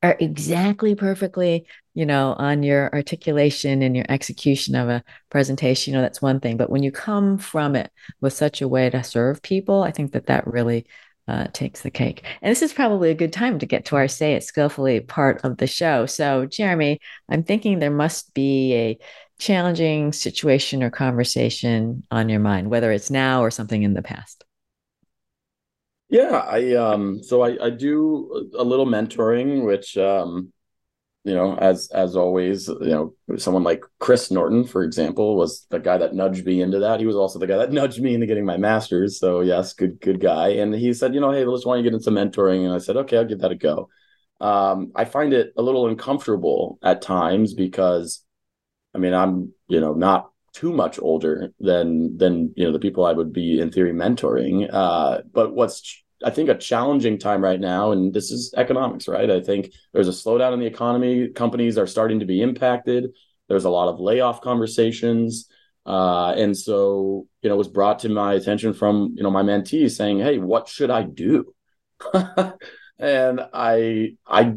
are exactly perfectly you know on your articulation and your execution of a presentation you know that's one thing. But when you come from it with such a way to serve people i think that that really uh, takes the cake. And this is probably a good time to get to our say it skillfully part of the show. So jeremy i'm thinking there must be a challenging situation or conversation on your mind whether it's now or something in the past. Yeah, I um so I, I do a little mentoring, which um you know, as as always, you know, someone like Chris Norton, for example, was the guy that nudged me into that. He was also the guy that nudged me into getting my master's. So yes, good good guy. And he said, you know, hey, let's want to get into mentoring. And I said, okay, I'll give that a go. Um, I find it a little uncomfortable at times because, I mean, I'm you know not too much older than than you know the people I would be in theory mentoring. Uh, but what's I think a challenging time right now, and this is economics, right? I think there's a slowdown in the economy. Companies are starting to be impacted. There's a lot of layoff conversations, uh, and so you know, it was brought to my attention from you know my mentee saying, "Hey, what should I do?" and I I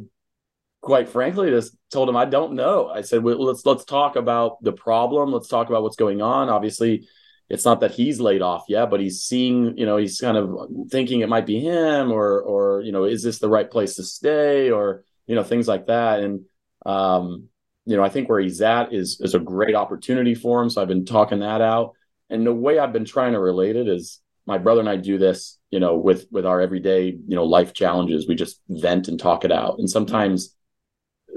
quite frankly just told him I don't know. I said, well, "Let's let's talk about the problem. Let's talk about what's going on." Obviously it's not that he's laid off yet, but he's seeing, you know, he's kind of thinking it might be him or, or, you know, is this the right place to stay or, you know, things like that. And, um, you know, I think where he's at is, is a great opportunity for him. So I've been talking that out. And the way I've been trying to relate it is my brother and I do this, you know, with, with our everyday, you know, life challenges. We just vent and talk it out. And sometimes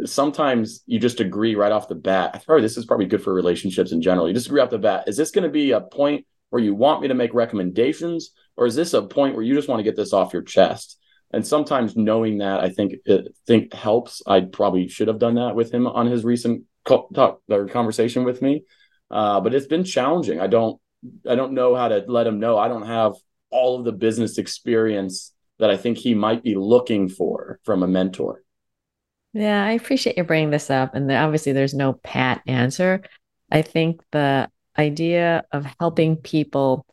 sometimes you just agree right off the bat. I probably this is probably good for relationships in general. You just agree off the bat. Is this going to be a point where you want me to make recommendations, or is this a point where you just want to get this off your chest? And sometimes knowing that, I think it think helps. I probably should have done that with him on his recent talk or conversation with me, uh, but it's been challenging. I don't I don't know how to let him know. I don't have all of the business experience that I think he might be looking for from a mentor. Yeah, I appreciate you bringing this up. And obviously, there's no pat answer. I think the idea of helping people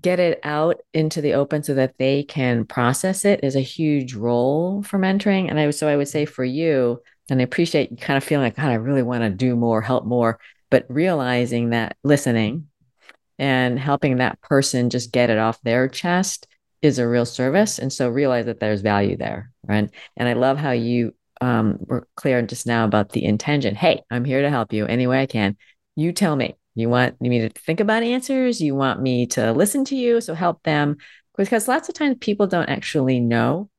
get it out into the open so that they can process it is a huge role for mentoring. And I so I would say for you, and I appreciate you kind of feeling like, God, I really want to do more, help more, but realizing that listening and helping that person just get it off their chest is a real service. And so realize that there's value there. Right. And I love how you um, were clear just now about the intention. Hey, I'm here to help you any way I can. You tell me. You want me to think about answers? You want me to listen to you? So help them. Because lots of times people don't actually know.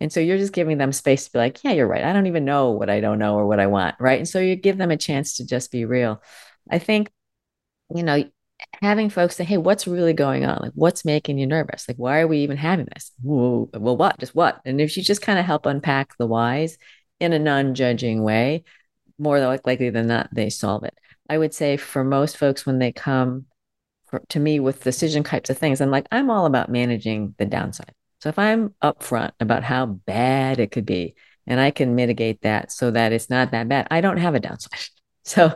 And so you're just giving them space to be like, yeah, you're right. I don't even know what I don't know or what I want. Right. And so you give them a chance to just be real. I think, you know, having folks say, Hey, what's really going on? Like, what's making you nervous? Like, why are we even having this? Well, what? Just what? And if you just kind of help unpack the whys in a non judging way, more likely than not, they solve it. I would say for most folks, when they come for, to me with decision types of things, I'm like, I'm all about managing the downside. So if I'm upfront about how bad it could be, and I can mitigate that so that it's not that bad, I don't have a downside. So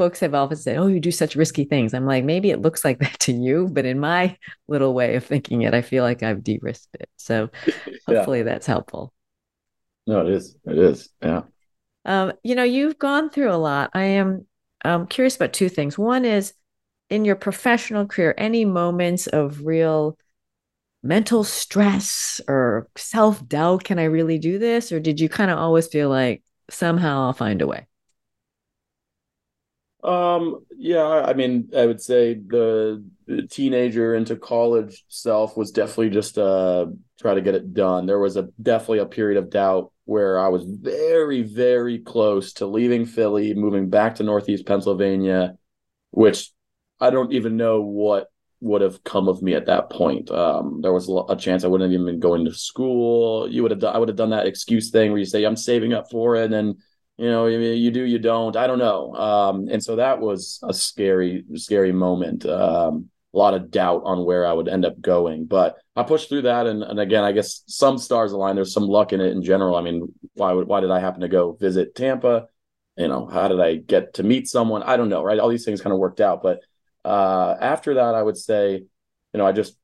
folks have often said, Oh, you do such risky things. I'm like, maybe it looks like that to you, but in my little way of thinking it, I feel like I've de risked it. So hopefully yeah. that's helpful. No, it is. It is. Yeah. Um, you know, you've gone through a lot. I am um, curious about two things. One is in your professional career, any moments of real mental stress or self doubt? Can I really do this? Or did you kind of always feel like somehow I'll find a way? Um, yeah, I mean, I would say the, the teenager into college self was definitely just uh try to get it done. There was a definitely a period of doubt where I was very, very close to leaving Philly, moving back to Northeast Pennsylvania, which I don't even know what would have come of me at that point. Um, there was a chance I wouldn't have even been going to school. You would have done, I would have done that excuse thing where you say I'm saving up for it, and then you know you do you don't i don't know. Um, and so that was a scary scary moment. Um, a lot of doubt on where i would end up going but i pushed through that. And, and again i guess some stars align. There's some luck in it in general. I mean why would why did i happen to go visit tampa? You know how did i get to meet someone? I don't know right? All these things kind of worked out but uh, after that i would say you know i just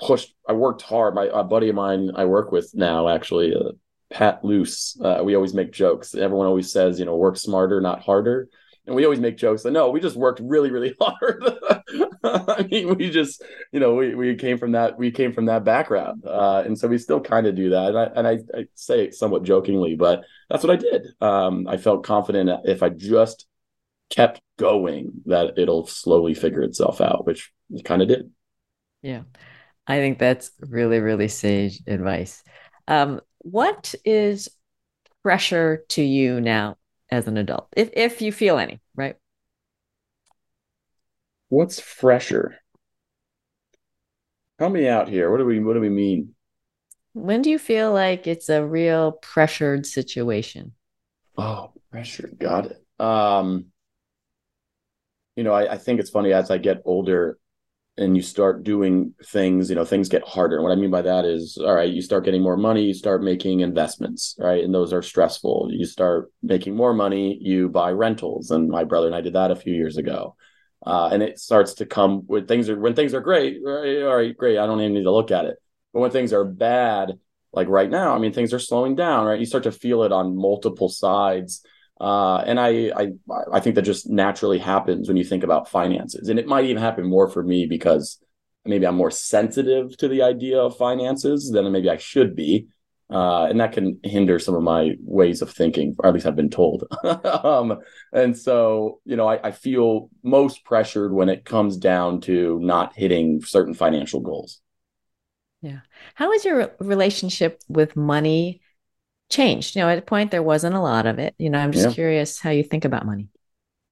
pushed i worked hard. My a buddy of mine i work with now actually uh, Pat Loose. Uh, we always make jokes. Everyone always says, you know, work smarter, not harder. And we always make jokes that no, we just worked really, really hard. I mean, we just, you know, we, we came from that, we came from that background. Uh, and so we still kind of do that. And I, and I, I say it somewhat jokingly, but that's what I did. Um, I felt confident if I just kept going that it'll slowly figure itself out, which it kind of did. Yeah. I think that's really, really sage advice. Um, what is pressure to you now as an adult, if if you feel any, right? What's fresher? Help me out here. What do we what do we mean? When do you feel like it's a real pressured situation? Oh, pressure. Got it. Um, you know, I, I think it's funny as I get older and you start doing things, you know, things get harder. And what I mean by that is, all right, you start getting more money, you start making investments, right? And those are stressful. You start making more money, you buy rentals. And my brother and I did that a few years ago. Uh, and it starts to come when things are when things are great, right? All right, great. I don't even need to look at it. But when things are bad, like right now, I mean, things are slowing down, right? You start to feel it on multiple sides. Uh, and I, I, I think that just naturally happens when you think about finances, and it might even happen more for me because maybe I'm more sensitive to the idea of finances than maybe I should be, uh, and that can hinder some of my ways of thinking, or at least I've been told. um, and so, you know, I, I feel most pressured when it comes down to not hitting certain financial goals. Yeah. How is your relationship with money changed? You know, at a point there wasn't a lot of it. You know, I'm just yeah. curious how you think about money.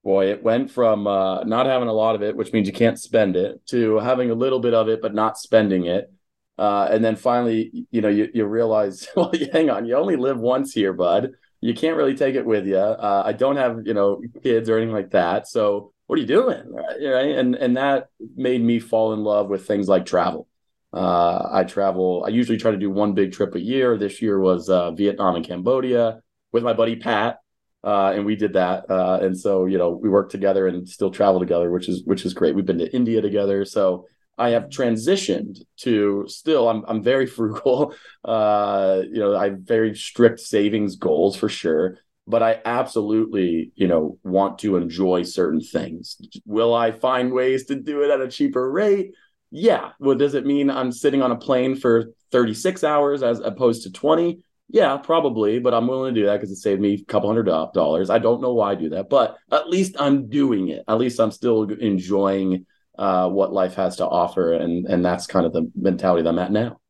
Boy, it went from uh, not having a lot of it, which means you can't spend it, to having a little bit of it but not spending it. Uh, and then finally, you know, you, you realize, well, hang on, you only live once here, bud. You can't really take it with you. Uh, I don't have, you know, kids or anything like that. So what are you doing? Right? And and that made me fall in love with things like travel. Uh, I travel. I usually try to do one big trip a year. This year was uh, Vietnam and Cambodia with my buddy Pat, uh, and we did that. Uh, and so you know we work together and still travel together, which is which is great. We've been to India together, so I have transitioned to still. I'm I'm very frugal. Uh, you know, I have very strict savings goals for sure. But I absolutely, you know, want to enjoy certain things. Will I find ways to do it at a cheaper rate? Yeah. Well, does it mean I'm sitting on a plane for 36 hours as opposed to 20? Yeah, probably, but I'm willing to do that because it saved me a couple hundred dollars. I don't know why I do that, but at least I'm doing it. At least I'm still enjoying uh, what life has to offer, and and that's kind of the mentality that I'm at now.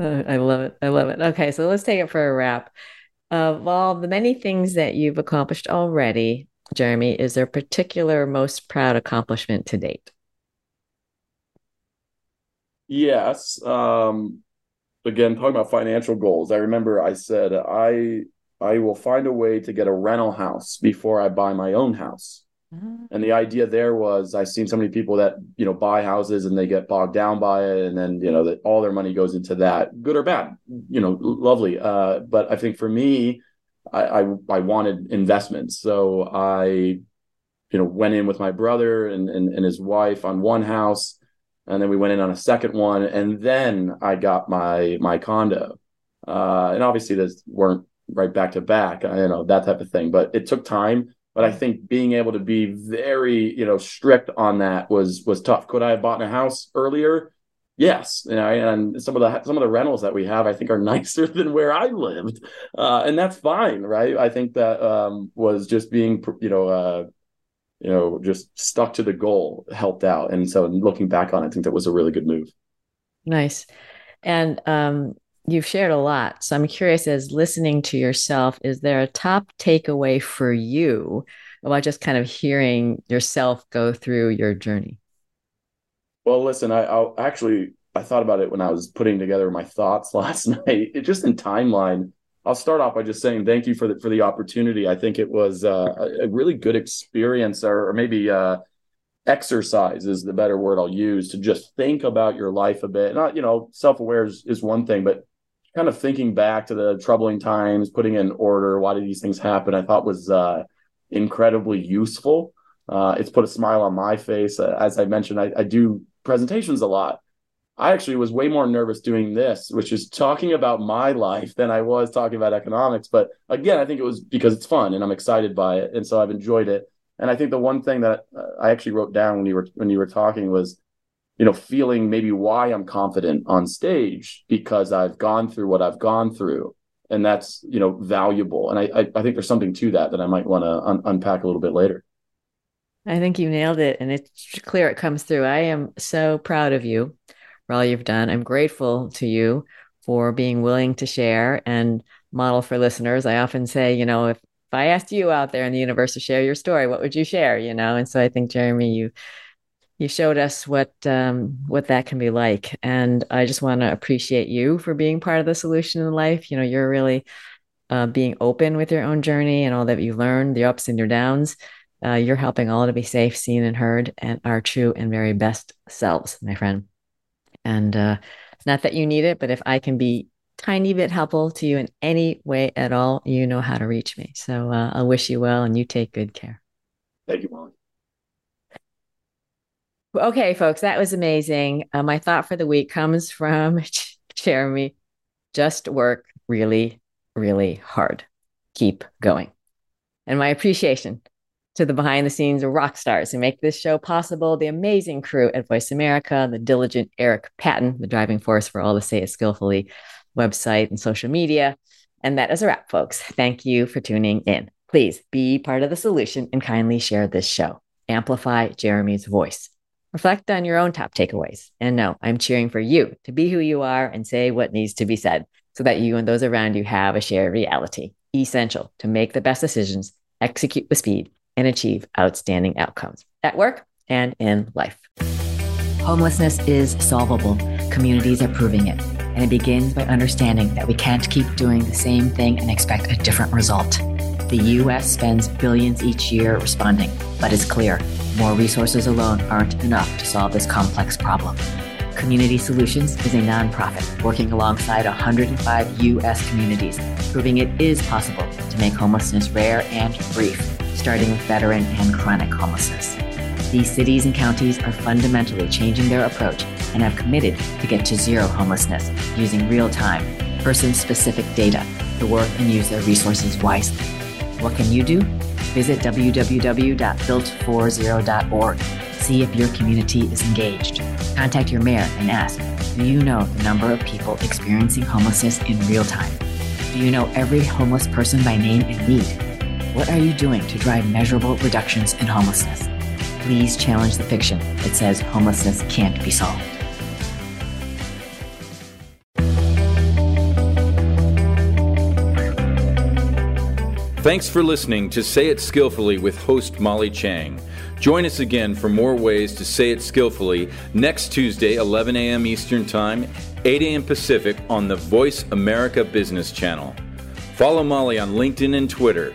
Uh, I love it. I love it. Okay, so let's take it for a wrap. Of all the many things that you've accomplished already, Jeremy, is there a particular most proud accomplishment to date? Yes. Um, again, talking about financial goals, I remember I said I I will find a way to get a rental house before I buy my own house. Mm-hmm. And the idea there was I've seen so many people that you know buy houses and they get bogged down by it, and then you know that all their money goes into that, good or bad, you know, lovely. Uh, but I think for me, I, I I wanted investments, so I you know went in with my brother and, and, and his wife on one house and then we went in on a second one, and then I got my my condo. Uh, and obviously, those weren't right back to back, you know, that type of thing. But it took time. But I think being able to be very, you know, strict on that was was tough. Could I have bought a house earlier? Yes, you know, and some of the some of the rentals that we have, I think, are nicer than where I lived, uh, and that's fine, right? I think that um, was just being, you know, uh, you know, just stuck to the goal helped out. And so looking back on it, I think that was a really good move. Nice. And um, you've shared a lot. So I'm curious, as listening to yourself, is there a top takeaway for you about just kind of hearing yourself go through your journey? Well, listen, I I'll actually I thought about it when I was putting together my thoughts last night. It just in timeline I'll start off by just saying thank you for the for the opportunity. I think it was uh, a really good experience, or, or maybe uh, exercise is the better word I'll use to just think about your life a bit. Not you know self aware is, is one thing, but kind of thinking back to the troubling times, putting in order, why did these things happen? I thought was uh, incredibly useful. Uh, it's put a smile on my face. Uh, as I mentioned, I, I do presentations a lot. I actually was way more nervous doing this, which is talking about my life than I was talking about economics. But again, I think it was because it's fun and I'm excited by it, and so I've enjoyed it. And I think the one thing that uh, I actually wrote down when you were when you were talking was, you know, feeling maybe why I'm confident on stage because I've gone through what I've gone through, and that's you know valuable. And I I, think there's something to that that I might want to un- unpack a little bit later. I think you nailed it, and it's clear it comes through. I am so proud of you for all you've done. I'm grateful to you for being willing to share and model for listeners. I often say, you know, if, if I asked you out there in the universe to share your story, what would you share? You know, and so I think Jeremy, you you showed us what um, what that can be like, and I just want to appreciate you for being part of the solution in life. You know, you're really uh, being open with your own journey and all that you've learned, the ups and your downs. Uh, you're helping all to be safe, seen, and heard, and our true and very best selves, my friend. And uh, it's not that you need it, but if I can be tiny bit helpful to you in any way at all, you know how to reach me. So uh, I wish you well, and you take good care. Thank you, Molly. Okay, folks, that was amazing. Uh, my thought for the week comes from Jeremy. Just work really really hard. Keep going. And my appreciation to the behind the scenes rock stars who make this show possible, the amazing crew at Voice America, the diligent Eric Patton, the driving force for all the Say It Skillfully website and social media. And that is a wrap, folks. Thank you for tuning in. Please be part of the solution and kindly share this show. Amplify Jeremy's voice. Reflect on your own top takeaways. And no, I'm cheering for you to be who you are and say what needs to be said so that you and those around you have a shared reality, essential to make the best decisions, execute with speed, and achieve outstanding outcomes at work and in life. Homelessness is solvable. Communities are proving it. And it begins by understanding that we can't keep doing the same thing and expect a different result. The US spends billions each year responding, but it's clear more resources alone aren't enough to solve this complex problem. Community Solutions is a nonprofit working alongside 105 U.S. communities, proving it is possible to make homelessness rare and brief, starting with veteran and chronic homelessness. These cities and counties are fundamentally changing their approach and have committed to get to zero homelessness using real time, person specific data to work and use their resources wisely. What can you do? Visit www.builtforzero.org. See if your community is engaged Contact your mayor and ask Do you know the number of people experiencing homelessness in real time? Do you know every homeless person by name and need? What are you doing to drive measurable reductions in homelessness? Please challenge the fiction that says homelessness can't be solved. Thanks for listening to Say It Skillfully with host Molly Tschang. Join us again for more ways to say it skillfully next Tuesday, 11 a.m. Eastern Time, 8 a.m. Pacific on the Voice America Business Channel. Follow Molly on LinkedIn and Twitter.